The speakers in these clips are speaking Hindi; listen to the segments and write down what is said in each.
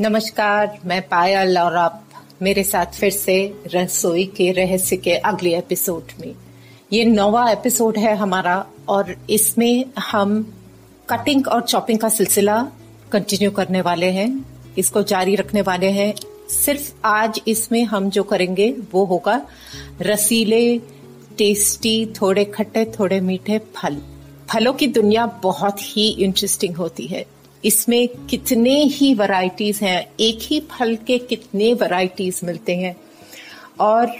नमस्कार, मैं पायल और आप मेरे साथ फिर से रसोई के रहस्य के अगले एपिसोड में। ये नौवा एपिसोड है हमारा और इसमें हम कटिंग और चॉपिंग का सिलसिला कंटिन्यू करने वाले हैं। इसको जारी रखने वाले हैं। सिर्फ़ आज इसमें हम जो करेंगे वो होगा रसीले टेस्टी थोड़े खट्टे, थोड़े मीठे फल। फलों की दुनिया बहुत ही इंटरेस्टिंग होती है। इसमें कितने ही वैरायटीज हैं, एक ही फल के कितने वैरायटीज मिलते हैं। और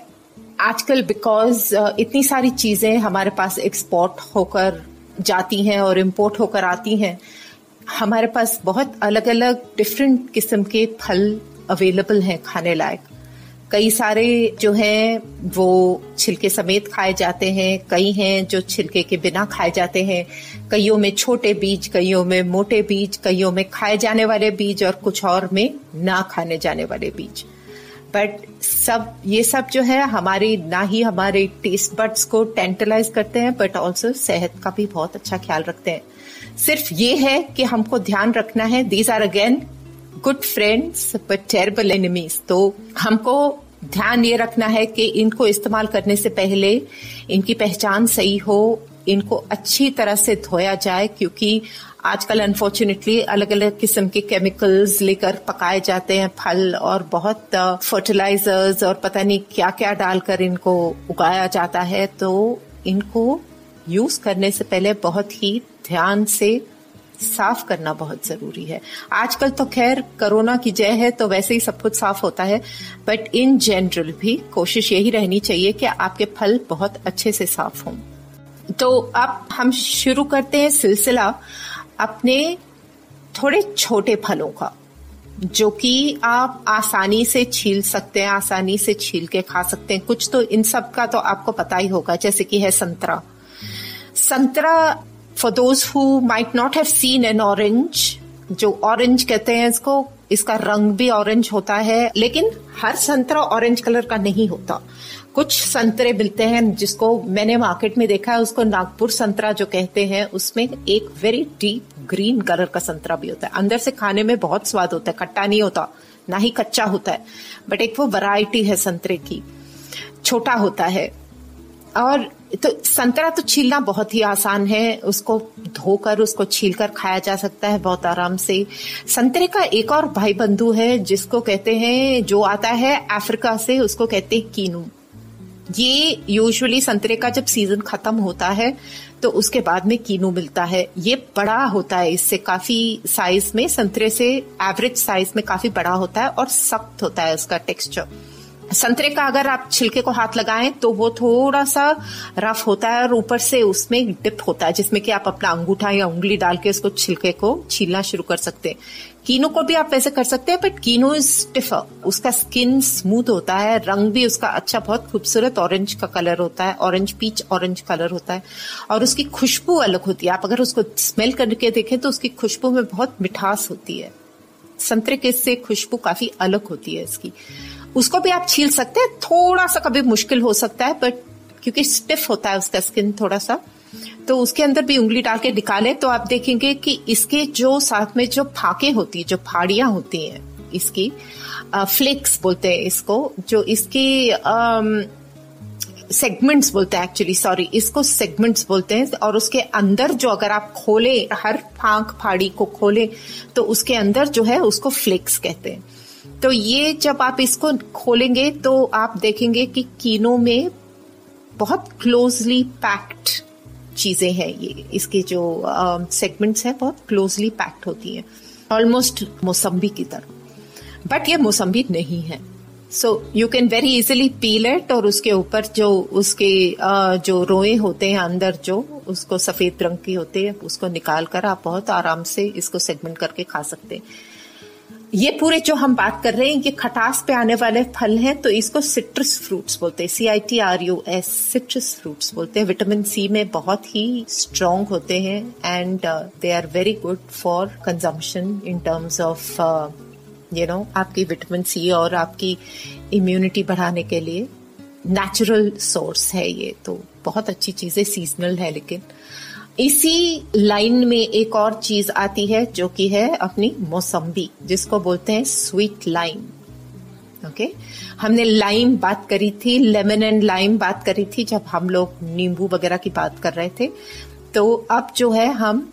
आजकल बिकॉज़ इतनी सारी चीज़ें हमारे पास एक्सपोर्ट होकर जाती हैं और इम्पोर्ट होकर आती हैं, हमारे पास बहुत अलग अलग डिफरेंट किस्म के फल अवेलेबल हैं खाने लायक। कई सारे जो हैं, वो छिलके समेत खाए जाते हैं, कई हैं जो छिलके के बिना खाए जाते हैं। कईयों में छोटे बीज, कईयों में मोटे बीज, कईयों में खाए जाने वाले बीज और कुछ और में ना खाने जाने वाले बीज। बट सब, ये सब जो है, हमारी, ना ही हमारे टेस्ट बड्स को टेंटलाइज करते हैं बट ऑल्सो सेहत का भी बहुत अच्छा ख्याल रखते हैं। सिर्फ़ ये है कि हमको ध्यान रखना है these are again good friends but terrible enemies तो हमको ध्यान ये रखना है कि इनको इस्तेमाल करने से पहले इनकी पहचान सही हो, इनको अच्छी तरह से धोया जाए, क्योंकि आजकल अनफॉर्चुनेटली अलग अलग किस्म के केमिकल्स लेकर पकाए जाते हैं, फल और बहुत फर्टिलाइजर्स और पता नहीं क्या क्या डालकर इनको उगाया जाता है। तो इनको यूज़ करने से पहले बहुत ही ध्यान से साफ़ करना बहुत ज़रूरी है। आजकल तो खैर कोरोना की जय है तो वैसे ही सब कुछ साफ़ होता है बट इन जनरल भी कोशिश यही रहनी चाहिए कि आपके फल बहुत अच्छे से साफ़ हों। तो अब हम शुरू करते हैं सिलसिला अपने थोड़े छोटे फलों का, जो कि आप आसानी से छील सकते हैं, आसानी से छील के खा सकते हैं। कुछ तो इन सब का तो आपको पता ही होगा, जैसे कि है संतरा। संतरा for those who might not have seen an orange जो ऑरेंज कहते हैं इसको, इसका रंग भी ऑरेंज होता है, लेकिन हर संतरा ऑरेंज कलर का नहीं होता। कुछ संतरे मिलते हैं जिसको मैंने मार्केट में देखा है, उसको नागपुर संतरा जो कहते हैं, उसमें एक वेरी डीप ग्रीन कलर का संतरा भी होता है। अंदर से खाने में बहुत स्वाद होता है, खट्टा नहीं होता, ना ही कच्चा होता है बट एक वो वैरायटी है संतरे की, छोटा होता है। और तो संतरा तो छीलना बहुत ही आसान है। उसको धोकर, उसको छीलकर खाया जा सकता है बहुत आराम से। संतरे का एक और भाई बंधु है, जिसको कहते हैं, जो आता है अफ्रीका से, उसको कहते हैं कीनू। ये यूजुअली संतरे का जब सीज़न खत्म होता है तो उसके बाद में कीनू मिलता है। ये बड़ा होता है, इससे काफ़ी साइज़ में, संतरे से एवरेज साइज़ में काफ़ी बड़ा होता है और सख्त होता है उसका टेक्सचर संतरे का अगर आप छिलके को हाथ लगाएँ तो वो थोड़ा सा रफ होता है और ऊपर से उसमें डिप होता है, जिसमें कि आप अपना अंगूठा या उंगली डाल के उसको छिलके को छीलना शुरू कर सकते हैं। कीनो को भी आप वैसे कर सकते हैं बट कीनो इज़ स्टिफर उसका स्किन स्मूथ होता है, रंग भी उसका अच्छा बहुत खूबसूरत ऑरेंज का कलर होता है ऑरेंज पीच ऑरेंज कलर होता है। और उसकी खुशबू अलग होती है। आप अगर उसको स्मेल करके देखें तो उसकी खुशबू में बहुत मिठास होती है। संतरे के से खुशबू काफ़ी अलग होती है इसकी। उसको भी आप छील सकते हैं। थोड़ा सा कभी मुश्किल हो सकता है बट क्योंकि स्टिफ होता है उसका स्किन थोड़ा सा तो उसके अंदर भी उंगली डाल के निकाले तो आप देखेंगे कि इसके जो साथ में जो फाके होती है, जो फाड़ियाँ होती हैं इसकी फ्लेक्स बोलते हैं इसको, जो इसकी सेगमेंट्स बोलते हैं एक्चुअली सॉरी इसको सेगमेंट्स बोलते हैं, और उसके अंदर जो अगर आप खोले, हर फांक फाड़ी को खोले तो उसके अंदर जो है उसको फ्लेक्स कहते हैं। तो ये जब आप इसको खोलेंगे तो आप देखेंगे कि कीनों में बहुत क्लोजली पैक्ड चीज़ें हैं ये। इसके जो सेगमेंट्स uh, हैं बहुत क्लोजली पैक्ड होती हैं। ऑलमोस्ट मौसम्बी की तरह। बट ये मौसम्बी नहीं है। So you can very easily peel it और उसके ऊपर जो उसके uh, जो रोए होते हैं अंदर जो उसको सफ़ेद रंग की होते हैं उसको निकाल कर आप बहुत आराम से इसको सेगमेंट करके खा सकते हैं। ये पूरे जो हम बात कर रहे हैं, ये खटास पे आने वाले फल हैं तो इसको सिट्रस फ्रूट्स बोलते हैं C I T R U S citrus fruits बोलते हैं। विटामिन सी में बहुत ही स्ट्रॉन्ग होते हैं and they are very good for consumption in terms of you know आपकी विटामिन सी और आपकी इम्यूनिटी बढ़ाने के लिए नेचुरल सोर्स है ये तो बहुत अच्छी चीज़ है सीजनल है लेकिन। इसी लाइन में एक और चीज़ आती है, जो कि है अपनी मौसम्बी, जिसको बोलते हैं स्वीट लाइम ओके हमने लाइम बात करी थी लेमन एंड लाइम बात करी थी जब हम लोग नींबू वगैरह की बात कर रहे थे। तो अब जो है हम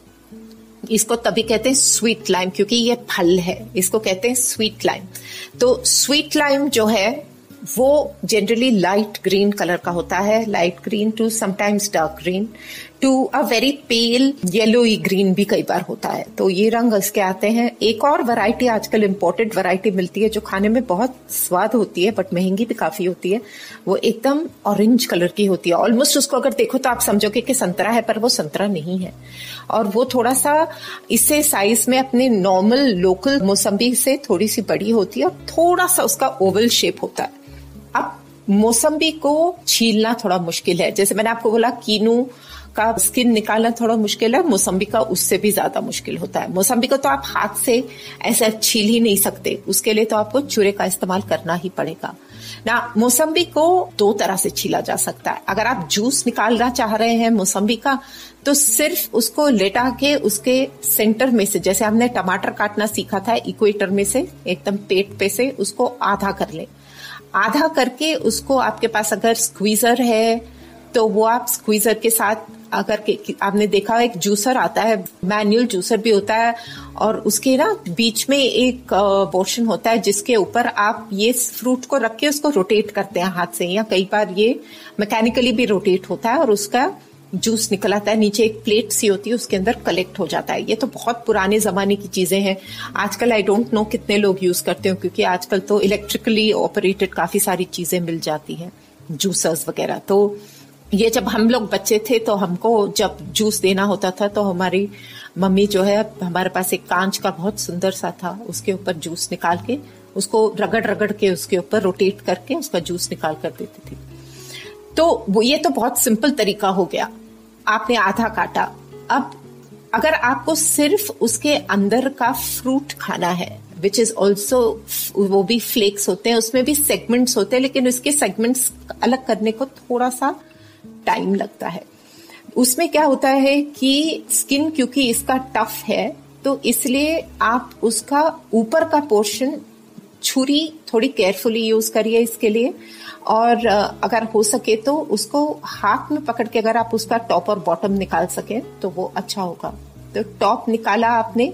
इसको तभी कहते हैं स्वीट लाइम क्योंकि ये फल है। इसको कहते हैं स्वीट लाइम तो स्वीट लाइम जो है, वो जनरली लाइट ग्रीन कलर का होता है। Light green to sometimes dark green to a very pale yellow green भी कई बार होता है। तो ये रंग इसके आते हैं। एक और वैरायटी आजकल इम्पोर्टेड वैरायटी मिलती है, जो खाने में बहुत स्वाद होती है बट महँगी भी काफ़ी होती है। वो एकदम ऑरेंज कलर की होती है। ऑलमोस्ट उसको अगर देखो तो आप समझोगे कि संतरा है, पर वो संतरा नहीं है। और वो थोड़ा सा इससे साइज़ में अपने नॉर्मल लोकल मौसम्बी से थोड़ी सी बड़ी होती है और थोड़ा सा उसका ओवल शेप होता है। अब मौसम्बी को छीलना थोड़ा मुश्किल है। जैसे मैंने आपको बोला, कीनू का स्किन निकालना थोड़ा मुश्किल है मौसम्बी का उससे भी ज़्यादा मुश्किल होता है। मौसम्बी को तो आप हाथ से ऐसे छील ही नहीं सकते, उसके लिए तो आपको चूरे का इस्तेमाल करना ही पड़ेगा। ना, मौसम्बी को दो तरह से छीला जा सकता है। अगर आप जूस निकालना चाह रहे हैं मौसम्बी का तो सिर्फ़ उसको लेटा के उसके सेंटर में से, जैसे हमने टमाटर काटना सीखा था इक्वेटर में से, एकदम पेट पे से उसको आधा कर ले। आधा करके उसको आपके पास अगर स्क्वीजर है तो वो आप स्क्वीजर के साथ अगर के, आपने देखा एक जूसर आता है मैनुअल जूसर भी होता है और उसके ना बीच में एक पोर्शन होता है जिसके ऊपर आप ये फ्रूट को रख के उसको रोटेट करते हैं हाथ से या कई बार ये मैकेनिकली भी रोटेट होता है और उसका जूस निकल आता है नीचे एक प्लेट सी होती है उसके अंदर कलेक्ट हो जाता है। ये तो बहुत पुराने जमाने की चीज़ें हैं। आजकल आई डोंट नो कितने लोग यूज़ करते हो क्योंकि आजकल तो इलेक्ट्रिकली ऑपरेटेड काफ़ी सारी चीज़ें मिल जाती हैं जूसर्स वगैरह। तो ये जब हम लोग बच्चे थे तो हमको जब जूस देना होता था तो हमारी मम्मी जो है, हमारे पास एक कांच का बहुत सुंदर सा था, उसके ऊपर जूस निकाल के, उसको रगड़ रगड़ के उसके ऊपर रोटेट करके उसका जूस निकाल कर देती थी। तो ये तो बहुत सिंपल तरीका हो गया। आपने आधा काटा। अब अगर आपको सिर्फ़ उसके अंदर का फ्रूट खाना है विच इज़ ऑल्सो वो भी फ्लेक्स होते हैं, उसमें भी सेगमेंट्स होते हैं, लेकिन उसके सेगमेंट्स अलग करने को थोड़ा सा टाइम लगता है। उसमें क्या होता है कि स्किन क्योंकि इसका टफ है तो इसलिए आप उसका ऊपर का पोर्शन छुरी थोड़ी केयरफुली यूज़ करिए इसके लिए। और अगर हो सके तो उसको हाथ में पकड़ के अगर आप उसका टॉप और बॉटम निकाल सके तो वो अच्छा होगा। तो टॉप निकाला आपने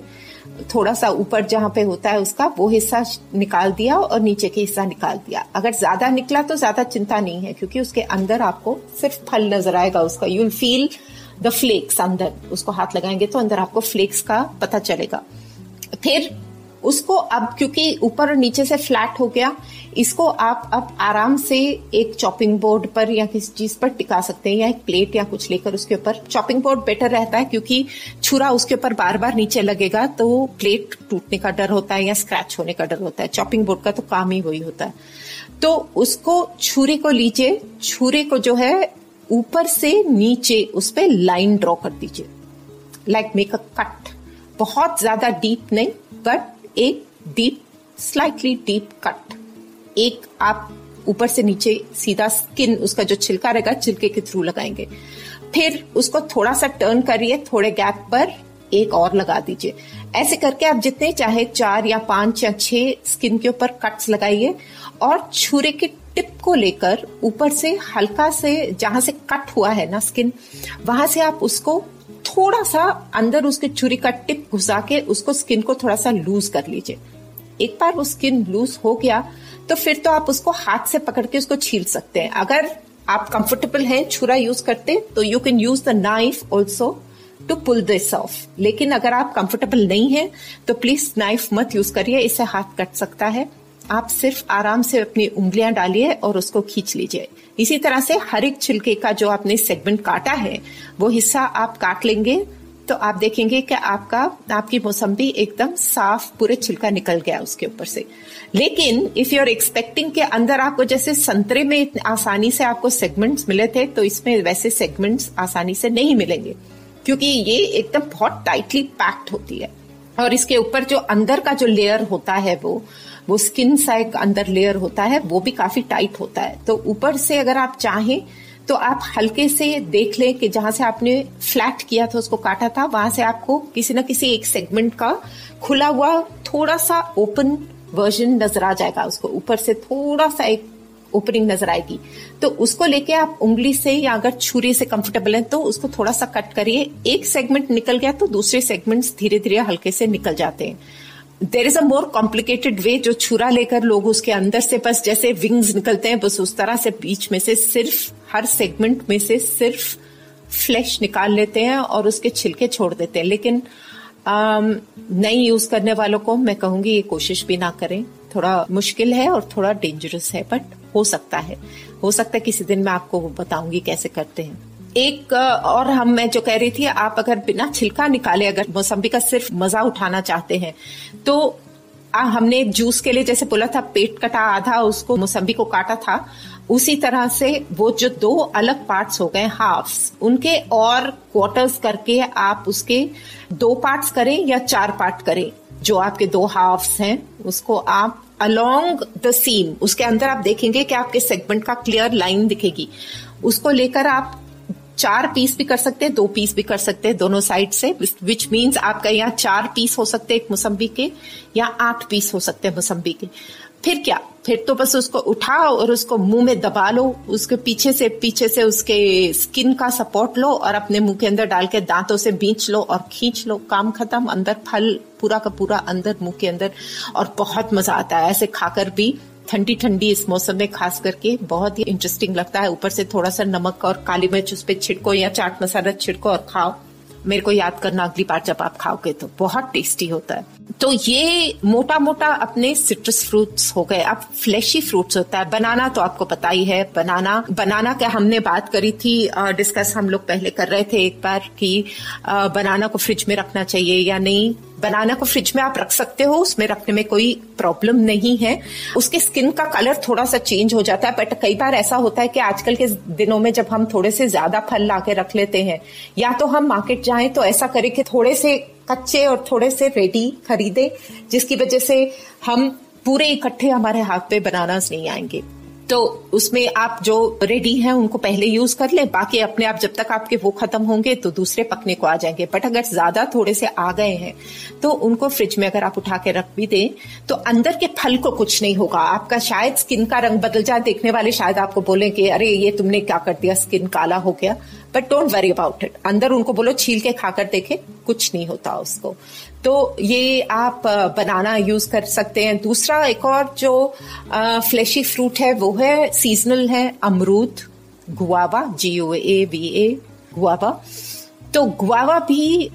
थोड़ा सा ऊपर जहाँ पे होता है उसका, वो हिस्सा निकाल दिया और नीचे के हिस्सा निकाल दिया। अगर ज़्यादा निकला तो ज़्यादा चिंता नहीं है, क्योंकि उसके अंदर आपको सिर्फ़ फल नज़र आएगा उसका। यूल फील द फ्लेक्स अंदर। उसको हाथ लगाएँगे तो अंदर आपको फ्लेक्स का पता चलेगा। फिर उसको अब, क्योंकि ऊपर और नीचे से फ्लैट हो गया, इसको आप अब आराम से एक चॉपिंग बोर्ड पर या किसी चीज़ पर टिका सकते हैं, या एक प्लेट या कुछ लेकर उसके ऊपर। चॉपिंग बोर्ड बेटर रहता है, क्योंकि छुरा उसके ऊपर बार बार नीचे लगेगा तो प्लेट टूटने का डर होता है या स्क्रैच होने का डर होता है। चॉपिंग बोर्ड का तो काम ही वही होता है। तो उसको छुरे को लीजिए, छुरे को जो है ऊपर से नीचे उस पर लाइन ड्रॉ कर दीजिए। लाइक मेक अ कट बहुत ज़्यादा डीप नहीं बट एक डीप स्लाइटली डीप कट एक आप ऊपर से नीचे सीधा स्किन उसका जो छिलका रहेगा, छिलके के थ्रू लगाएँगे। फिर उसको थोड़ा सा टर्न करिए, थोड़े गैप पर एक और लगा दीजिए। ऐसे करके आप जितने चाहे चार या पाँच या छह स्किन के ऊपर कट्स लगाइए और छुरे के टिप को लेकर ऊपर से हल्का से जहाँ से कट हुआ है ना स्किन वहाँ से आप उसको थोड़ा सा अंदर उसके छुरी का टिप घुसा के उसको स्किन को थोड़ा सा लूज कर लीजिए। एक बार वो स्किन लूज हो गया तो फिर तो आप उसको हाथ से पकड़ के उसको छील सकते हैं। अगर आप कंफर्टेबल हैं, छुरा यूज़ करते तो you can use the knife also to pull this off लेकिन अगर आप कंफर्टेबल नहीं है तो प्लीज़ नाइफ मत यूज़ करिए इससे हाथ कट सकता है। आप सिर्फ़ आराम से अपनी उंगलियाँ डालिए और उसको खींच लीजिए। इसी तरह से हर एक छिलके का जो आपने सेगमेंट काटा है, वो हिस्सा आप काट लेंगे तो आप देखेंगे कि आपका, आपकी मौसम्बी एकदम साफ़ पूरे छिलका निकल गया उसके ऊपर से। लेकिन इफ़ यू आर एक्सपेक्टिंग के अंदर आपको जैसे संतरे में आसानी से आपको सेगमेंट्स मिले थे तो इसमें वैसे सेगमेंट्स आसानी से नहीं मिलेंगे। क्योंकि ये एकदम बहुत टाइटली पैक्ड होती है। और इसके ऊपर जो अंदर का जो लेयर होता है वो वो स्किन सा एक अंदर लेयर होता है, वो भी काफ़ी टाइट होता है। तो ऊपर से अगर आप चाहें तो आप हल्के से देख लें कि जहाँ से आपने फ्लैट किया था, उसको काटा था, वहाँ से आपको किसी न किसी एक सेगमेंट का खुला हुआ थोड़ा सा ओपन वर्जन नज़र आ जाएगा। उसको ऊपर से थोड़ा सा एक ओपनिंग नज़र आएगी। तो उसको लेके आप उंगली से या अगर छुरी से कंफर्टेबल है तो उसको थोड़ा सा कट करिए। एक सेगमेंट निकल गया तो दूसरे सेगमेंट्स धीरे धीरे हल्के से निकल जाते हैं। There is a more complicated वे जो छुरा लेकर लोग उसके अंदर से बस जैसे विंग्स निकलते हैं, बस उस तरह से बीच में से सिर्फ़, हर सेगमेंट में से सिर्फ़ फ्लैश निकाल लेते हैं और उसके छिलके छोड़ देते हैं। लेकिन नहीं यूज़ करने वालों को मैं कहूँगी ये कोशिश भी ना करें। थोड़ा मुश्किल है और थोड़ा डेंजरस है बट हो सकता है। हो सकता है किसी दिन मैं आपको बताऊँगी कैसे करते हैं। एक और हम मैं जो कह रही थी आप अगर बिना छिलका निकाले अगर मौसम्बी का सिर्फ़ मज़ा उठाना चाहते हैं तो आ, हमने जूस के लिए जैसे बोला था पेट कटा आधा उसको मौसम्बी को काटा था उसी तरह से वो जो दो अलग पार्ट्स हो गए हाफ्स उनके और क्वार्टर्स करके आप उसके दो पार्ट्स करें या चार पार्ट करें जो आपके दो हाफ्स हैं उसको आप अलोंग द सीम उसके अंदर आप देखेंगे कि आपके सेगमेंट का क्लियर लाइन दिखेगी उसको लेकर आप चार पीस भी कर सकते हैं, दो पीस भी कर सकते हैं दोनों साइड से विच मीन्स आपका यहाँ चार पीस हो सकते हैं एक मौसम्बी के, या आठ पीस हो सकते हैं मौसम्बी के। फिर क्या? फिर तो बस उसको उठाओ और उसको मुँह में दबा लो, उसके पीछे से पीछे से उसके स्किन का सपोर्ट लो और अपने मुँह के अंदर डाल के दांतों से बींच लो और खींच लो। काम खत्म, अंदर फल पूरा का पूरा अंदर, मुँह के अंदर और बहुत मज़ा आता है ऐसे खाकर भी। ठंडी ठंडी इस मौसम में खास करके बहुत ही इंटरेस्टिंग लगता है। ऊपर से थोड़ा सा नमक और काली मिर्च, उस पर छिड़को या चाट मसाला छिड़को और खाओ। मेरे को याद करना, अगली बार जब आप खाओगे तो बहुत टेस्टी होता है। तो ये मोटा मोटा अपने सिट्रस फ्रूट्स हो गए। अब फ्लैशी फ्रूट्स होता है। बनाना तो आपको पता ही है। बनाना बनाना का हमने बात करी थी डिस्कस हम लोग पहले कर रहे थे एक बार कि बनाना को फ्रिज में रखना चाहिए या नहीं। बनाना को फ्रिज में आप रख सकते हो। उसमें रखने में कोई प्रॉब्लम नहीं है। उसके स्किन का कलर थोड़ा सा चेंज हो जाता है। बट कई बार ऐसा होता है कि आजकल के दिनों में जब हम थोड़े से ज़्यादा फल ला के रख लेते हैं, या तो हम मार्केट जाएँ तो ऐसा करें कि थोड़े से कच्चे और थोड़े से रेडी खरीदे, जिसकी वजह से हम पूरे इकट्ठे हमारे हाथ पे बनानास नहीं आएँगे। तो उसमें आप जो रेडी हैं, उनको पहले यूज़ कर ले, बाकी अपने आप जब तक आपके वो खत्म होंगे तो दूसरे पकने को आ जाएँगे। बट अगर ज़्यादा थोड़े से आ गए हैं तो उनको फ्रिज में अगर आप उठा के रख भी दें तो अंदर के फल को कुछ नहीं होगा। आपका शायद स्किन का रंग बदल जाए, देखने वाले शायद आपको बोले कि, अरे, ये तुमने क्या कर दिया? स्किन काला हो गया। But don't worry about it अंदर उनको बोलो, छील के खाकर देखे, कुछ नहीं होता उसको। तो ये आप बनाना यूज़ कर सकते हैं। दूसरा एक और जो फ्लैशी फ्रूट है, वो है सीजनल है, अमरूद guava G O A V A guava तो गुआवा भी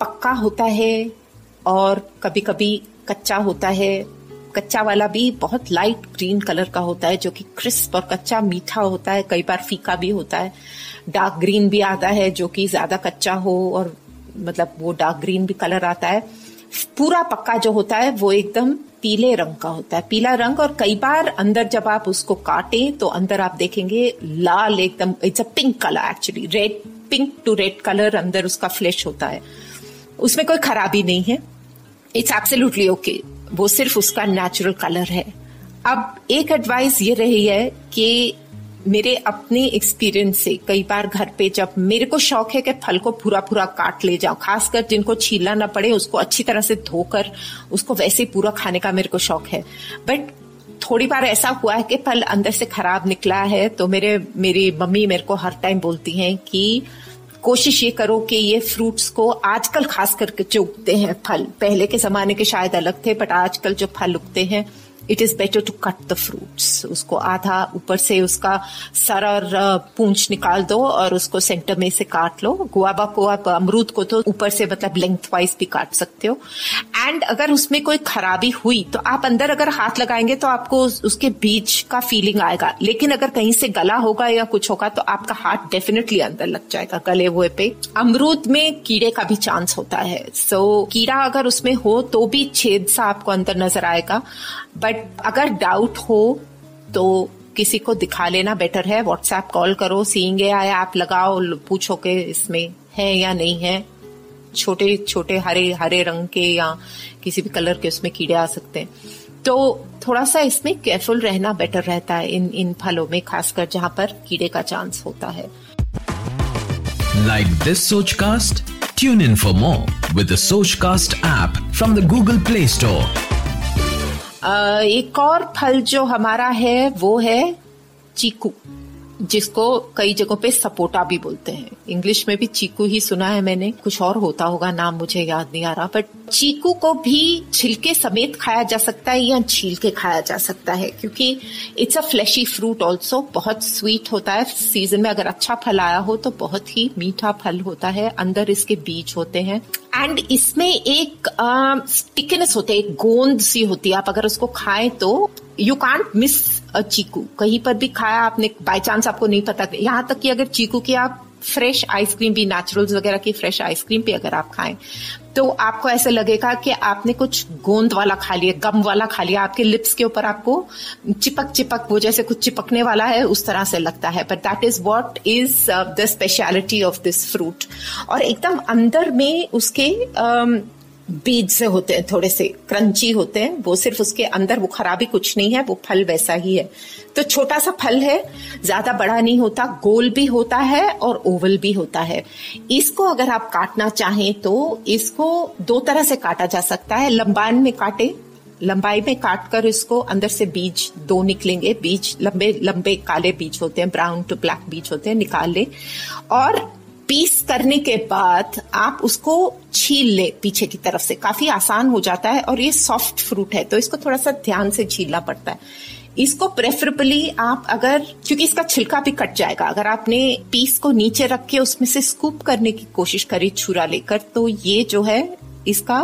पक्का होता है और कभी कभी कच्चा होता है। कच्चा वाला भी बहुत लाइट ग्रीन कलर का होता है, जो कि क्रिस्प और कच्चा मीठा होता है, कई बार फीका भी होता है। डार्क ग्रीन भी आता है, जो कि ज़्यादा कच्चा हो और मतलब वो डार्क ग्रीन भी कलर आता है। पूरा पक्का जो होता है, वो एकदम पीले रंग का होता है। पीला रंग और कई बार अंदर जब आप उसको काटे तो अंदर आप देखेंगे लाल एकदम it's a pink colour actually red pink to red colour अंदर उसका फ्लैश होता है। उसमें कोई खराबी नहीं है। इट्स एब्सोल्युटली ओके वो सिर्फ़ उसका नेचुरल कलर है। अब एक एडवाइस ये रही है कि मेरे अपने एक्सपीरियंस से कई बार घर पे जब मेरे को शौक है कि फल को पूरा पूरा काट ले जाओ खासकर जिनको छीलना ना पड़े, उसको अच्छी तरह से धोकर, उसको वैसे पूरा खाने का मेरे को शौक है। बट थोड़ी बार ऐसा हुआ है कि फल अंदर से खराब निकला है तो मेरे, मेरी मम्मी मेरे को हर टाइम बोलती हैं कि कोशिश ये करो कि ये फ्रूट्स को आजकल खास करके जो उगते हैं फल, पहले के जमाने के शायद अलग थे बट आजकल जो फल उगते हैं it is better to cut the fruits उसको आधा ऊपर से उसका सर और पूंछ निकाल दो और उसको सेंटर में से काट लो। गुआबा को आप अमरूद को तो ऊपर से मतलब लेंथ वाइज भी काट सकते हो। एंड अगर उसमें कोई खराबी हुई तो आप अंदर अगर हाथ लगाएँगे तो आपको उसके बीज का फीलिंग आएगा। लेकिन अगर कहीं से गला होगा या कुछ होगा तो आपका हाथ डेफिनेटली अंदर लग जाएगा गले हुए पे। अमरूद में कीड़े का भी चांस होता है। सो so, कीड़ा अगर उसमें हो तो भी छेद सा आपको अंदर नज़र आएगा। बट अगर डाउट हो तो किसी को दिखा लेना बेटर है। व्हाट्सएप कॉल करो सींगे आया आप लगाओ पूछो के इसमें है या नहीं है। छोटे छोटे हरे हरे रंग के या किसी भी कलर के उसमें कीड़े आ सकते हैं। तो थोड़ा सा इसमें केयरफुल रहना बेटर रहता है इन इन फलों में, खासकर जहाँ पर कीड़े का चांस होता है। Like this Sochcast tune in for more with Sochcast app from the Google Play Store एक और फल जो हमारा है वो है चीकू। जिसको कई जगहों पे सपोटा भी बोलते हैं। इंग्लिश में भी चीकू ही सुना है मैंने। कुछ और होता होगा, नाम मुझे याद नहीं आ रहा। बट चीकू को भी छिलके समेत खाया जा सकता है या छील के खाया जा सकता है। क्योंकि it's a fleshy fruit also बहुत स्वीट होता है। सीज़न में अगर अच्छा फल आया हो तो बहुत ही मीठा फल होता है। अंदर इसके बीज होते हैं। एंड इसमें एक स्टिकनेस होती है। एक गोंद सी होती है। आप अगर उसको खाएँ तो यू कांट मिस चीकू। कहीं पर भी खाया आपने बाय चांस आपको नहीं पता यहाँ तक कि अगर चीकू की आप फ्रेश आइसक्रीम भी नेचुरल्स वगैरह की फ्रेश आइसक्रीम भी अगर आप खाएँ तो आपको ऐसा लगेगा कि आपने कुछ गोंद वाला खा लिया गम वाला खा लिया आपके लिप्स के ऊपर आपको चिपक चिपक वो जैसे कुछ चिपकने वाला है उस तरह से लगता है। But that is what is the speciality of this fruit और एकदम अंदर में उसके um, बीज से होते हैं, थोड़े से क्रंची होते हैं, वो सिर्फ़ उसके अंदर, वो खराबी कुछ नहीं है, वो फल वैसा ही है। तो छोटा सा फल है, ज़्यादा बड़ा नहीं होता, गोल भी होता है और ओवल भी होता है। इसको अगर आप काटना चाहें तो इसको दो तरह से काटा जा सकता है। लंबान में काटे, लंबाई में काट कर इसको अंदर से बीज दो निकलेंगे, बीज लंबे लंबे काले बीज होते हैं, ब्राउन टू ब्लैक बीज होते हैं, निकाल ले। और पीस करने के बाद आप उसको छील ले पीछे की तरफ़ से। काफ़ी आसान हो जाता है और ये सॉफ्ट फ्रूट है तो इसको थोड़ा सा ध्यान से छीलना पड़ता है। इसको प्रेफरेबली आप अगर, क्योंकि इसका छिलका भी कट जाएगा, अगर आपने पीस को नीचे रख के उसमें से स्कूप करने की कोशिश करी, छुरा लेकर तो ये जो है इसका,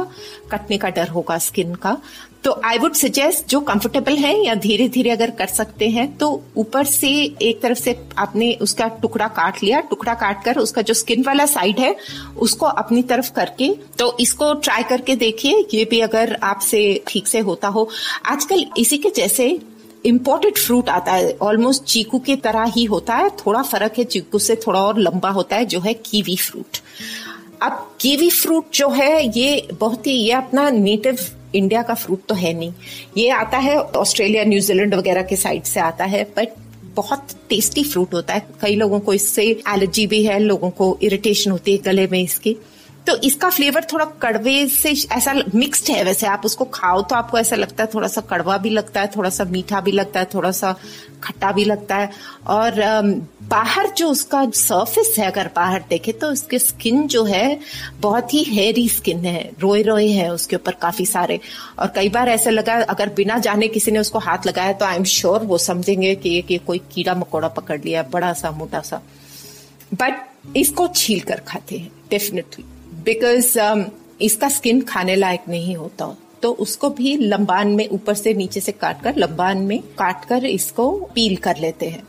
कटने का डर होगा स्किन का। तो आई वुड सजेस्ट जो कंफर्टेबल है या धीरे धीरे अगर कर सकते हैं तो ऊपर से एक तरफ़ से आपने उसका टुकड़ा काट लिया, टुकड़ा काट कर उसका जो स्किन वाला साइड है, उसको अपनी तरफ़ करके तो इसको ट्राई करके देखिए, ये भी अगर आपसे ठीक से होता हो। आजकल इसी के जैसे इम्पोर्टेड फ्रूट आता है ऑलमोस्ट चीकू की तरह ही होता है, थोड़ा फ़र्क है, चीकू से थोड़ा और लंबा होता है, जो है कीवी फ्रूट अब कीवी फ्रूट जो है, ये बहुत ही, ये अपना नेटिव इंडिया का फ्रूट तो है नहीं। ये आता है ऑस्ट्रेलिया न्यूजीलैंड वगैरह के साइड से आता है बट बहुत टेस्टी फ्रूट होता है। कई लोगों को इससे एलर्जी भी है, लोगों को इरिटेशन होती है गले में इसकी। तो इसका फ्लेवर थोड़ा कड़वे से ऐसा मिक्स्ड है वैसे। आप उसको खाओ तो आपको ऐसा लगता है थोड़ा सा कड़वा भी लगता है थोड़ा सा मीठा भी लगता है थोड़ा सा खट्टा भी लगता है। और बाहर जो उसका सरफेस है अगर बाहर देखे तो उसके स्किन जो है बहुत ही हेरी स्किन है रोए रोए है उसके ऊपर काफ़ी सारे। और कई बार ऐसा लगा अगर बिना जाने किसी ने उसको हाथ लगाया तो आई एम श्योर वो समझेंगे कि, कि कोई कीड़ा मकोड़ा पकड़ लिया बड़ा सा मोटा सा। बट इसको छील कर खाते हैं डेफिनेटली बिकॉज़ um, इसका स्किन खाने लायक नहीं होता। तो उसको भी लंबान में ऊपर से नीचे से काट कर लंबान में काट कर इसको पील कर लेते हैं।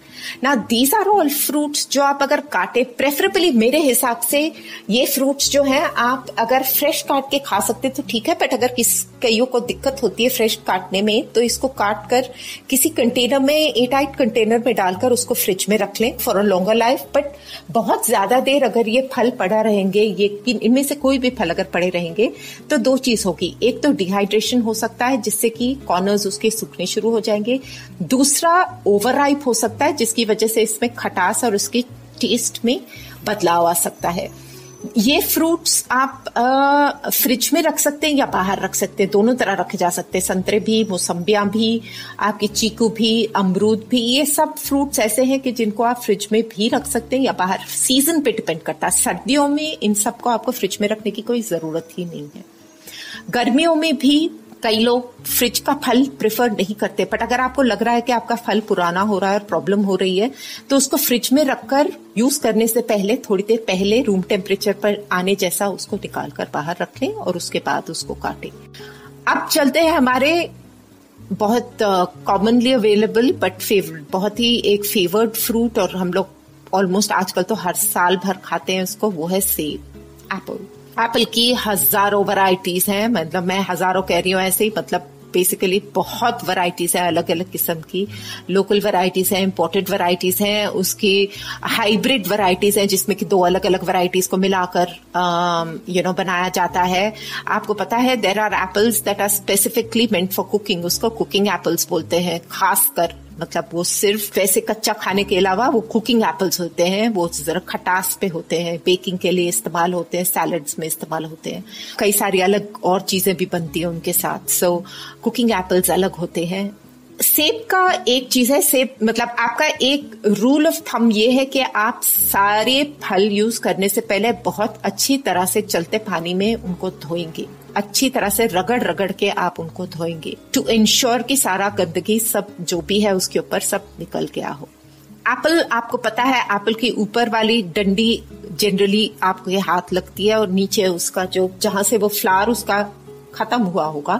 ना दीज आर ऑल फ्रूट्स जो आप अगर काटे प्रेफरेबली मेरे हिसाब से ये फ्रूट्स जो है, आप अगर फ्रेश काट के खा सकते तो ठीक है बट अगर किस कईयों को दिक्कत होती है फ्रेश काटने में तो इसको काट कर किसी कंटेनर में एटाइट कंटेनर में डालकर उसको फ्रिज में रख लें for a longer life but बहुत ज़्यादा देर अगर ये फल पड़ा रहेंगे, ये इनमें से कोई भी फल अगर पड़े रहेंगे तो दो चीज़ होगी। एक तो डिहाइड्रेशन हो सकता है, जिससे कि कॉर्नर्स उसके सूखने शुरू हो जाएँगे। दूसरा ओवर हो सकता है जिसकी वजह से इसमें खटास और उसके टेस्ट में बदलाव आ सकता है। ये फ्रूट्स आप आ, फ्रिज में रख सकते हैं या बाहर रख सकते हैं दोनों तरह रखे जा सकते हैं। संतरे भी मौसम्बियाँ भी आपके चीकू भी अमरूद भी ये सब फ्रूट्स ऐसे हैं कि जिनको आप फ्रिज में भी रख सकते हैं या बाहर। सीज़न पे डिपेंड करता है। सर्दियों में इन सबको आपको फ्रिज में रखने की कोई ज़रूरत ही नहीं है। गर्मियों में भी कई लोग फ्रिज का फल प्रेफर नहीं करते बट अगर आपको लग रहा है कि आपका फल पुराना हो रहा है और प्रॉब्लम हो रही है तो उसको फ्रिज में रखकर यूज़ करने से पहले, थोड़ी देर पहले रूम टेम्परेचर पर आने जैसा उसको निकाल कर बाहर रख लें और उसके बाद उसको काटें। अब चलते हैं हमारे बहुत कॉमनली अवेलेबल बट फेवरेट बहुत ही एक फेवर्ड फ्रूट और हम लोग ऑलमोस्ट आजकल तो हर साल भर खाते हैं उसको, वो है सेब एप्पल एप्पल की हज़ारों वैरायटीज हैं। मतलब मैं हज़ारों कह रही हूँ ऐसे ही मतलब बेसिकली बहुत वैरायटीज है अलग अलग किस्म की। लोकल वैरायटीज है इम्पोर्टेड वैरायटीज हैं, उसकी हाइब्रिड वैरायटीज हैं, जिसमें कि दो अलग अलग वैरायटीज को मिलाकर यू नो बनाया जाता है। आपको पता है there are apples that are specifically meant for cooking उसको कुकिंग एप्पल्स बोलते हैं, खासकर। मतलब वो सिर्फ़ वैसे कच्चा खाने के अलावा वो कुकिंग एप्पल्स होते हैं, वो जरा खटास पे होते हैं बेकिंग के लिए इस्तेमाल होते हैं सैलड्स में इस्तेमाल होते हैं। कई सारी अलग और चीज़ें भी बनती हैं उनके साथ। सो कुकिंग एप्पल्स अलग होते हैं। सेब का एक चीज़ है, सेब मतलब आपका एक रूल ऑफ़ थम ये है कि आप सारे फल यूज़ करने से पहले बहुत अच्छी तरह से चलते पानी में उनको धोएँगे। अच्छी तरह से रगड़ रगड़ के आप उनको धोएँगे। टू इंश्योर कि सारा गंदगी सब जो भी है उसके ऊपर सब निकल गया हो। एप्पल आपको पता है एप्पल की ऊपर वाली डंडी जनरली आपको हाथ लगती है और नीचे उसका जो, जहाँ से वो फ्लावर उसका खत्म हुआ होगा,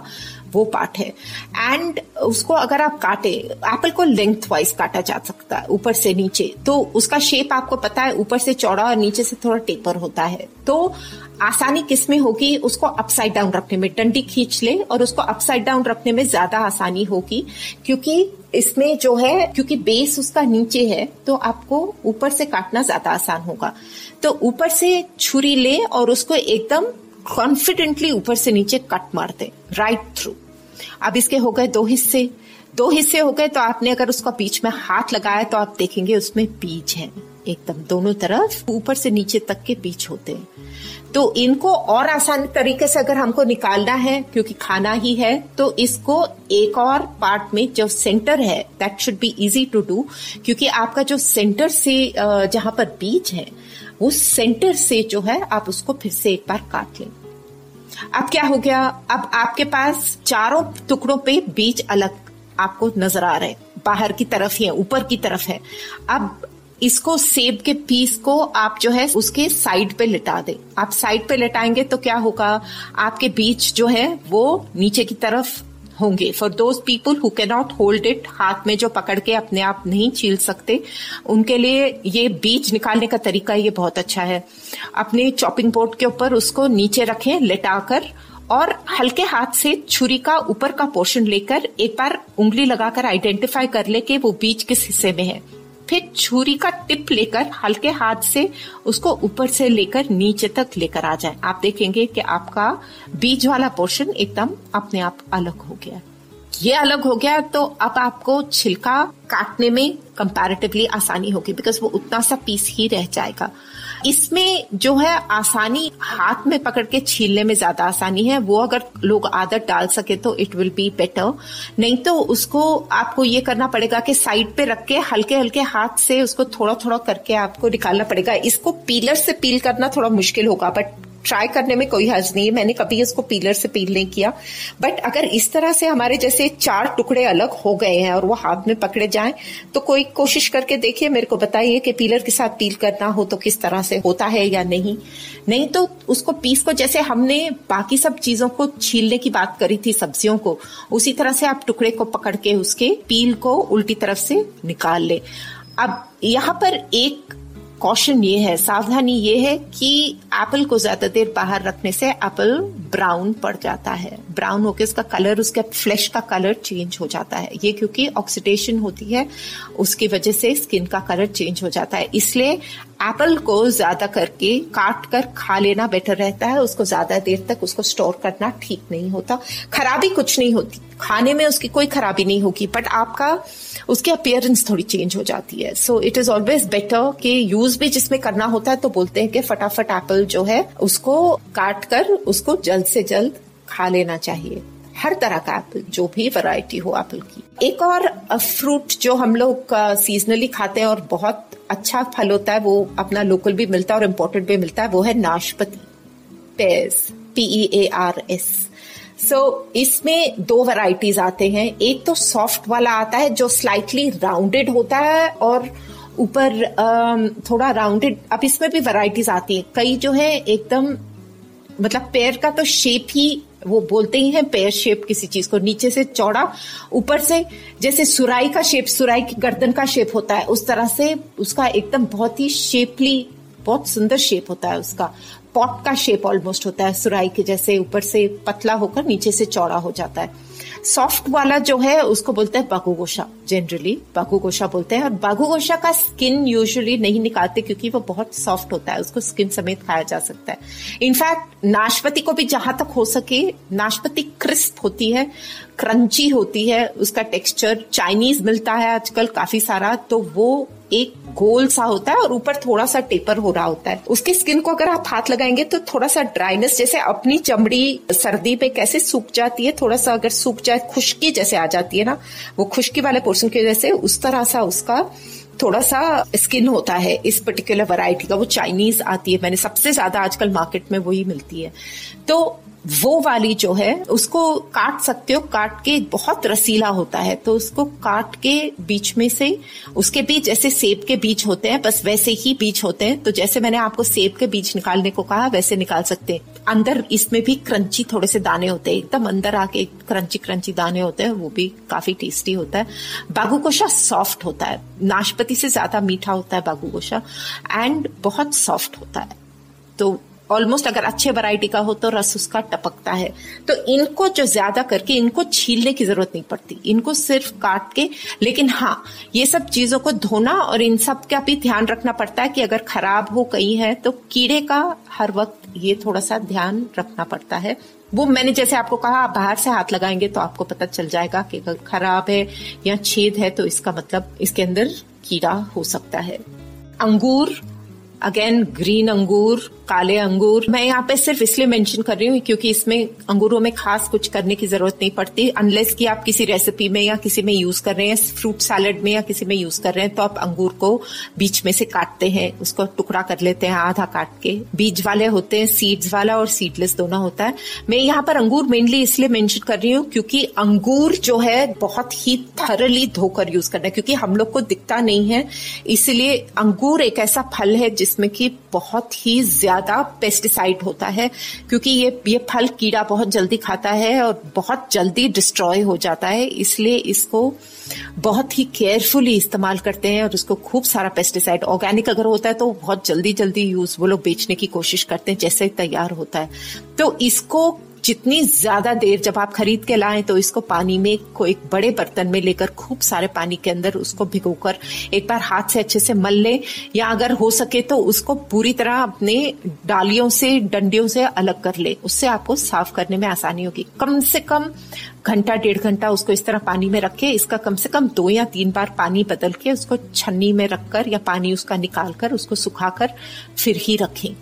वो पार्ट है। एंड उसको अगर आप काटे एप्पल को लेंथ वाइज काटा जा सकता है, ऊपर से नीचे। तो उसका शेप आपको पता है, ऊपर से चौड़ा और नीचे से थोड़ा टेपर होता है। तो आसानी किसमें होगी, उसको अपसाइड डाउन रखने में, डंडी खींच ले और उसको अपसाइड डाउन रखने में ज़्यादा आसानी होगी। क्योंकि इसमें जो है, क्योंकि बेस उसका नीचे है तो आपको ऊपर से काटना ज़्यादा आसान होगा। तो ऊपर से छुरी ले और उसको एकदम कॉन्फिडेंटली ऊपर से नीचे कट मारते राइट थ्रू अब इसके हो गए दो हिस्से। दो हिस्से हो गए तो आपने अगर उसका बीच में हाथ लगाया तो आप देखेंगे उसमें बीज है, एकदम दोनों तरफ़ ऊपर से नीचे तक के बीज होते हैं। तो इनको और आसान तरीके से अगर हमको निकालना है, क्योंकि खाना ही है तो इसको एक और पार्ट में जो सेंटर है that should be easy to do क्योंकि आपका जो सेंटर से जहाँ पर बीज है वो सेंटर से जो है, आप उसको फिर से एक बार काट लें। अब क्या हो गया? अब आपके पास चारों टुकड़ों पे बीज अलग आपको नज़र आ रहे बाहर की तरफ़ ही है, ऊपर की तरफ़ है। अब इसको सेब के पीस को आप जो है, उसके साइड पे लिटा दें। आप साइड पे लिटाएँगे तो क्या होगा? आपके बीच जो है, वो नीचे की तरफ़ होंगे। For those people who cannot hold it हाथ में जो पकड़ के अपने आप नहीं छील सकते, उनके लिए ये बीज निकालने का तरीका ये बहुत अच्छा है। अपने चॉपिंग बोर्ड के ऊपर उसको नीचे रखें, लेटाकर, और हल्के हाथ से छुरी का ऊपर का पोर्शन लेकर एक बार उंगली लगाकर आइडेंटिफाई कर ले कि वो बीज किस हिस्से में है। फिर छुरी का टिप लेकर हल्के हाथ से उसको ऊपर से लेकर नीचे तक लेकर आ जाए। आप देखेंगे कि आपका बीज वाला पोर्शन एकदम अपने आप अलग हो गया। ये अलग हो गया तो अब आपको छिलका काटने में कंपैरेटिवली आसानी होगी बिकॉज़ वो उतना सा पीस ही रह जाएगा। इसमें जो है आसानी हाथ में पकड़ के छीलने में ज़्यादा आसानी है। वो अगर लोग आदत डाल सके तो इट विल बी बेटर नहीं तो उसको आपको ये करना पड़ेगा कि साइड पे रख के हल्के हल्के हाथ से उसको थोड़ा थोड़ा करके आपको निकालना पड़ेगा। इसको पीलर से पील करना थोड़ा मुश्किल होगा बट ट्राई करने में कोई हर्ज नहीं है। मैंने कभी इसको पीलर से पील नहीं किया। बट अगर इस तरह से हमारे जैसे चार टुकड़े अलग हो गए हैं और वो हाथ में पकड़े जाएँ तो कोई कोशिश करके देखिए, मेरे को बताइए कि पीलर के साथ पील करना हो तो किस तरह से होता है या नहीं। नहीं तो उसको पीस को जैसे हमने बाकी सब चीज़ों को छीलने की बात करी थी, सब्जियों को, उसी तरह से आप टुकड़े को पकड़ के उसके पील को उल्टी तरफ़ से निकाल ले। अब यहाँ पर एक कॉशन ये है, सावधानी ये है कि एप्पल को ज़्यादा देर बाहर रखने से एप्पल ब्राउन पड़ जाता है। ब्राउन होकर उसका कलर उसके फ्लैश का कलर चेंज हो जाता है। ये क्योंकि ऑक्सीडेशन होती है, उसकी वजह से स्किन का कलर चेंज हो जाता है। इसलिए एप्पल को ज़्यादा करके काट कर खा लेना बेटर रहता है, उसको ज़्यादा देर तक उसको स्टोर करना ठीक नहीं होता। खराबी कुछ नहीं होती। खाने में उसकी कोई खराबी नहीं होगी बट आपका, उसकी अपियरेंस थोड़ी चेंज हो जाती है। So it is always better कि यूज़ भी जिसमें करना होता है तो बोलते हैं कि फटाफट एप्पल जो है, उसको काट कर उसको जल्द से जल्द खा लेना चाहिए। हर तरह का एप्पल जो भी वैरायटी हो एप्पल की। एक और फ्रूट जो हम लोग सीजनली खाते हैं और बहुत अच्छा फल होता है वो अपना लोकल भी मिलता है और इम्पोर्टेड भी मिलता है वो है नाशपति। Pears P A R S so so, इसमें दो वैरायटीज आते हैं। एक तो सॉफ्ट वाला आता है जो स्लाइटली राउंडेड होता है और ऊपर थोड़ा राउंडेड अब इसमें भी वैरायटीज आती है। कई जो है एकदम मतलब पैर का तो शेप ही वो बोलते ही हैं पेयर शेप किसी चीज़ को नीचे से चौड़ा, ऊपर से जैसे सुराई का शेप सुराई की गर्दन का शेप होता है, उस तरह से उसका एकदम बहुत ही शेपली बहुत सुंदर शेप होता है उसका। पॉट का शेप ऑलमोस्ट होता है, सुराई के जैसे ऊपर से पतला होकर नीचे से चौड़ा हो जाता है। सॉफ्ट वाला जो है, उसको बोलते हैं बागु गोशा जनरली बागु गोशा बोलते हैं। और बागु गोशा का स्किन यूजुअली नहीं निकालते क्योंकि वो बहुत सॉफ्ट होता है। उसको स्किन समेत खाया जा सकता है। इनफैक्ट नाशपति को भी जहाँ तक हो सके, नाशपति क्रिस्प होती है क्रंची होती है, उसका टेक्सचर चाइनीज़ मिलता है आजकल काफ़ी सारा तो वो एक गोल सा होता है और ऊपर थोड़ा सा टेपर हो रहा होता है। उसकी स्किन को अगर आप हाथ लगाएँगे तो थोड़ा सा ड्राइनेस, जैसे अपनी चमड़ी सर्दी पे कैसे सूख जाती है, थोड़ा सा अगर सूख जाए, खुश्की जैसे आ जाती है ना, वो खुश्की वाले पोर्शन की वजह से उस तरह सा उसका थोड़ा सा स्किन होता है, इस पर्टिकुलर वैरायटी का। वो चाइनीज़ आती है, मैंने सबसे ज़्यादा आजकल मार्केट में वही मिलती है। तो वो वाली जो है, उसको काट सकते हो, काट के बहुत रसीला होता है तो उसको काट के बीच में से, उसके बीच जैसे सेब के बीज होते हैं, बस वैसे ही बीज होते हैं तो जैसे मैंने आपको सेब के बीज निकालने को कहा, वैसे निकाल सकते हैं। अंदर इसमें भी क्रंची थोड़े से दाने होते हैं, एकदम अंदर आके क्रंची क्रंची दाने होते हैं, वो भी काफ़ी टेस्टी होता है। बागू गोशा सॉफ्ट होता है, नाशपति से ज़्यादा मीठा होता है बागू गोशा एंड बहुत सॉफ्ट होता है। तो ऑलमोस्ट अगर अच्छे वैरायटी का हो तो रस उसका टपकता है। तो इनको जो ज़्यादा करके इनको छीलने की ज़रूरत नहीं पड़ती। इनको सिर्फ़ काट के, लेकिन हाँ ये सब चीज़ों को धोना और इन सब का भी ध्यान रखना पड़ता है कि अगर खराब हो कहीं है तो कीड़े का हर वक्त ये थोड़ा सा ध्यान रखना पड़ता है। वो मैंने जैसे आपको कहा, आप बाहर से हाथ लगाएँगे तो आपको पता चल जाएगा कि अगर खराब है या छेद है तो इसका मतलब इसके अंदर कीड़ा हो सकता है। अंगूर अगेन ग्रीन अंगूर काले अंगूर मैं यहाँ पे सिर्फ़ इसलिए मेंशन कर रही हूँ क्योंकि इसमें अंगूरों में खास कुछ करने की ज़रूरत नहीं पड़ती। अनलेस कि आप किसी रेसिपी में या किसी में यूज़ कर रहे हैं फ्रूट सैलड में या किसी में यूज़ कर रहे हैं तो आप अंगूर को बीच में से काटते हैं, उसको टुकड़ा कर लेते हैं, आधा काट के। बीज वाले होते हैं सीड्स वाला और सीडलेस दोनों होता है। मैं यहाँ पर अंगूर मेनली इसलिए मेंशन कर रही हूँ क्योंकि अंगूर जो है बहुत ही थरली धोकर यूज़ करना है, क्योंकि हम लोग को दिखता नहीं है। इसलिए अंगूर एक ऐसा फल है जिसमें कि बहुत ही ज़्यादा पेस्टिसाइड होता है, क्योंकि ये ये फल कीड़ा बहुत जल्दी खाता है और बहुत जल्दी डिस्ट्रॉय हो जाता है, इसलिए इसको बहुत ही केयरफुली इस्तेमाल करते हैं और उसको खूब सारा पेस्टिसाइड ऑर्गेनिक अगर होता है तो बहुत जल्दी जल्दी यूज़ वो लोग बेचने की कोशिश करते हैं जैसे तैयार होता है। तो इसको जितनी ज़्यादा देर जब आप खरीद के लाएँ तो इसको पानी में को एक बड़े बर्तन में लेकर खूब सारे पानी के अंदर उसको भिगोकर एक बार हाथ से अच्छे से मल लें, या अगर हो सके तो उसको पूरी तरह अपने डालियों से, डंडियों से अलग कर ले। उससे आपको साफ़ करने में आसानी होगी। कम से कम घंटा, डेढ़ घंटा उसको इस तरह पानी में रखे। इसका कम से कम दो या तीन बार पानी बदल के उसको छन्नी में रखकर या पानी उसका निकाल कर उसको सुखाकर फिर ही रखें।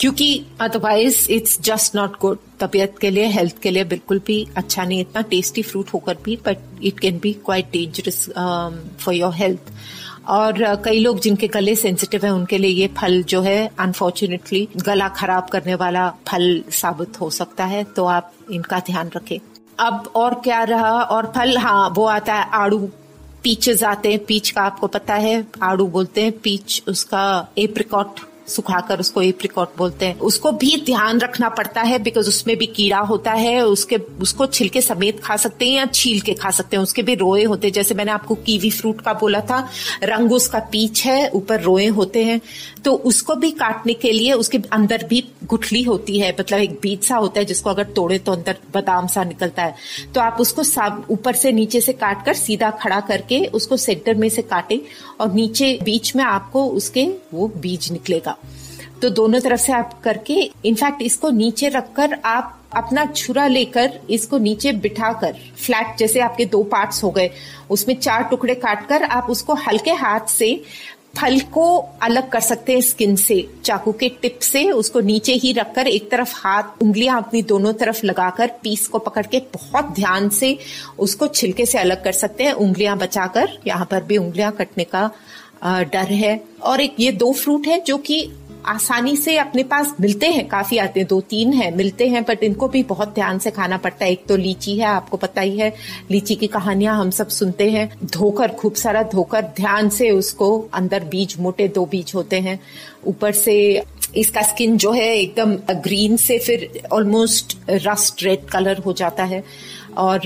क्योंकि otherwise it's just not good तबीयत के लिए हेल्थ के लिए बिल्कुल भी अच्छा नहीं इतना टेस्टी फ्रूट होकर भी but it can be quite dangerous for your health और uh, कई लोग जिनके गले सेंसिटिव है उनके लिए ये फल जो है अनफॉर्चुनेटली गला खराब करने वाला फल साबित हो सकता है तो आप इनका ध्यान रखें। अब और क्या रहा? और फल हाँ वो आता है आड़ू। पीचेस आते हैं पीच का आपको पता है आड़ू बोलते हैं पीच उसका एप्रिकॉट सुखाकर उसको एप्रिकॉट बोलते हैं। उसको भी ध्यान रखना पड़ता है बिकॉज़ उसमें भी कीड़ा होता है, उसके, उसको छिलके समेत खा सकते हैं या छील के खा सकते हैं। उसके भी रोए होते हैं। जैसे मैंने आपको कीवी फ्रूट का बोला था, रंग उसका पीच है, ऊपर रोए होते हैं। तो उसको भी काटने के लिए उसके अंदर भी गुठली होती है मतलब एक बीज सा होता है जिसको अगर तोड़े तो अंदर बादाम सा निकलता है। तो आप उसको ऊपर से नीचे से काट कर सीधा खड़ा करके उसको सेंटर में से काटे और नीचे बीच में आपको उसके वो बीज निकलेगा। तो दोनों तरफ़ से आप करके, इनफैक्ट इसको नीचे रखकर आप अपना छुरा लेकर इसको नीचे बिठाकर, फ्लैट जैसे आपके दो पार्ट्स हो गए, उसमें चार टुकड़े काटकर आप उसको हल्के हाथ से फल को अलग कर सकते हैं स्किन से। चाकू के टिप से उसको नीचे ही रखकर एक तरफ़ हाथ, उंगलियाँ अपनी दोनों तरफ़ लगाकर पीस को पकड़ के बहुत ध्यान से उसको छिलके से अलग कर सकते हैं। उंगलियाँ बचाकर, यहाँ पर भी उंगलियाँ कटने का डर है। और एक ये दो फ्रूट है जो कि आसानी से अपने पास मिलते हैं, काफ़ी आते हैं दो तीन हैं, मिलते हैं बट इनको भी बहुत ध्यान से खाना पड़ता है। एक तो लीची है, आपको पता ही है, लीची की कहानियाँ हम सब सुनते हैं। धोकर, खूब सारा धोकर, ध्यान से उसको अंदर बीज, मोटे दो बीज होते हैं। ऊपर से इसका स्किन जो है, एकदम ग्रीन से फिर ऑलमोस्ट रस्ट रेड कलर हो जाता है। और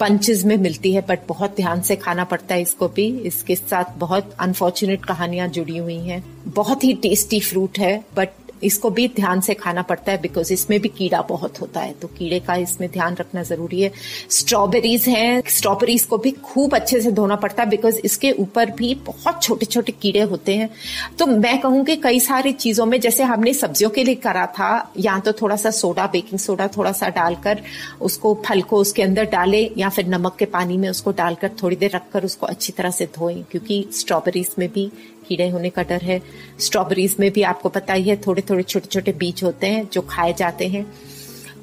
बंचेस में मिलती है बट बहुत ध्यान से खाना पड़ता है इसको भी। इसके साथ बहुत अनफॉर्चुनेट कहानियाँ जुड़ी हुई हैं। बहुत ही टेस्टी फ्रूट है बट इसको भी ध्यान से खाना पड़ता है बिकॉज़ इसमें भी कीड़ा बहुत होता है। तो कीड़े का इसमें ध्यान रखना ज़रूरी है। स्ट्रॉबेरीज हैं। स्ट्रॉबेरीज को भी खूब अच्छे से धोना पड़ता है बिकॉज़ इसके ऊपर भी बहुत छोटे छोटे कीड़े होते हैं। तो मैं कहूँगी कई सारी चीज़ों में जैसे हमने सब्जियों के लिए करा था, या तो थोड़ा सा सोडा, बेकिंग सोडा थोड़ा सा डालकर उसको फल को उसके अंदर डाले, या फिर नमक के पानी में उसको डालकर थोड़ी देर रखकर उसको अच्छी तरह से धोएँ, क्योंकि स्ट्रॉबेरीज में भी कीड़े होने का डर है। स्ट्रॉबेरीज में भी आपको पता ही है थोड़े थोड़े छोटे छोटे बीज होते हैं जो खाए जाते हैं।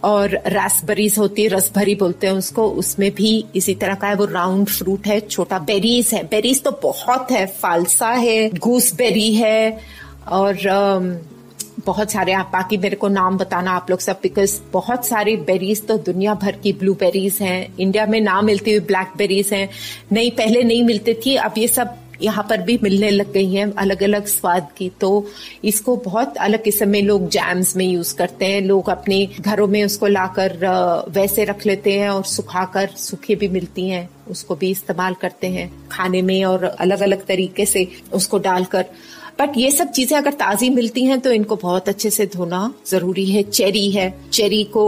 और रासबरीज होती है रसभरी बोलते हैं उसको। उसमें भी इसी तरह का है वो राउंड फ्रूट है छोटा बेरीज है। बेरीज तो बहुत है फालसा है गूसबेरी है। और um, बहुत सारे आप बाकी मेरे को नाम बताना आप लोग सब बिकॉज़ बहुत सारी बेरीज तो दुनिया भर की ब्लूबेरीज हैं। इंडिया में ना मिलती हुई ब्लैकबेरीज हैं। नहीं पहले नहीं मिलती थी अब ये सब यहाँ पर भी मिलने लग गई हैं अलग अलग स्वाद की। तो इसको बहुत अलग किस्म में लोग जैम्स में यूज़ करते हैं। लोग अपने घरों में उसको लाकर वैसे रख लेते हैं और सुखाकर सूखे भी मिलती हैं। उसको भी इस्तेमाल करते हैं खाने में और अलग अलग तरीके से उसको डालकर। बट ये सब चीज़ें अगर ताजी मिलती हैं तो इनको बहुत अच्छे से धोना ज़रूरी है। चेरी है। चेरी को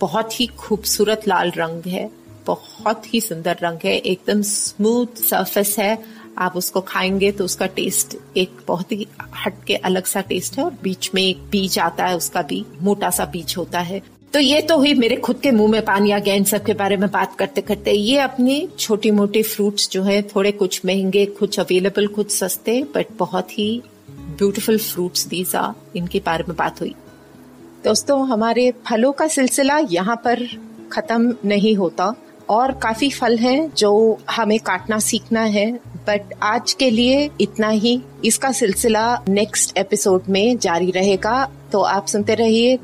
बहुत ही खूबसूरत लाल रंग है। बहुत ही सुंदर रंग है। एकदम स्मूथ सरफेस है। आप उसको खाएँगे तो उसका टेस्ट एक बहुत ही हटके अलग सा टेस्ट है और बीच में एक बीज आता है, उसका भी मोटा सा बीज होता है। तो ये तो हुई मेरे खुद के मुँह में पानी आ गया इन सब के बारे में बात करते करते। ये अपनी छोटी मोटी फ्रूट्स जो है, थोड़े कुछ महँगे, कुछ अवेलेबल कुछ सस्ते बट बहुत ही ब्यूटीफुल फ्रूट्स दीज आ इनके बारे में बात हुई। दोस्तों, हमारे फलों का सिलसिला यहाँ पर खत्म नहीं होता और काफ़ी फल हैं जो हमें काटना, सीखना है। बट आज के लिए इतना ही। इसका सिलसिला नेक्स्ट एपिसोड में जारी रहेगा। तो आप सुनते रहिए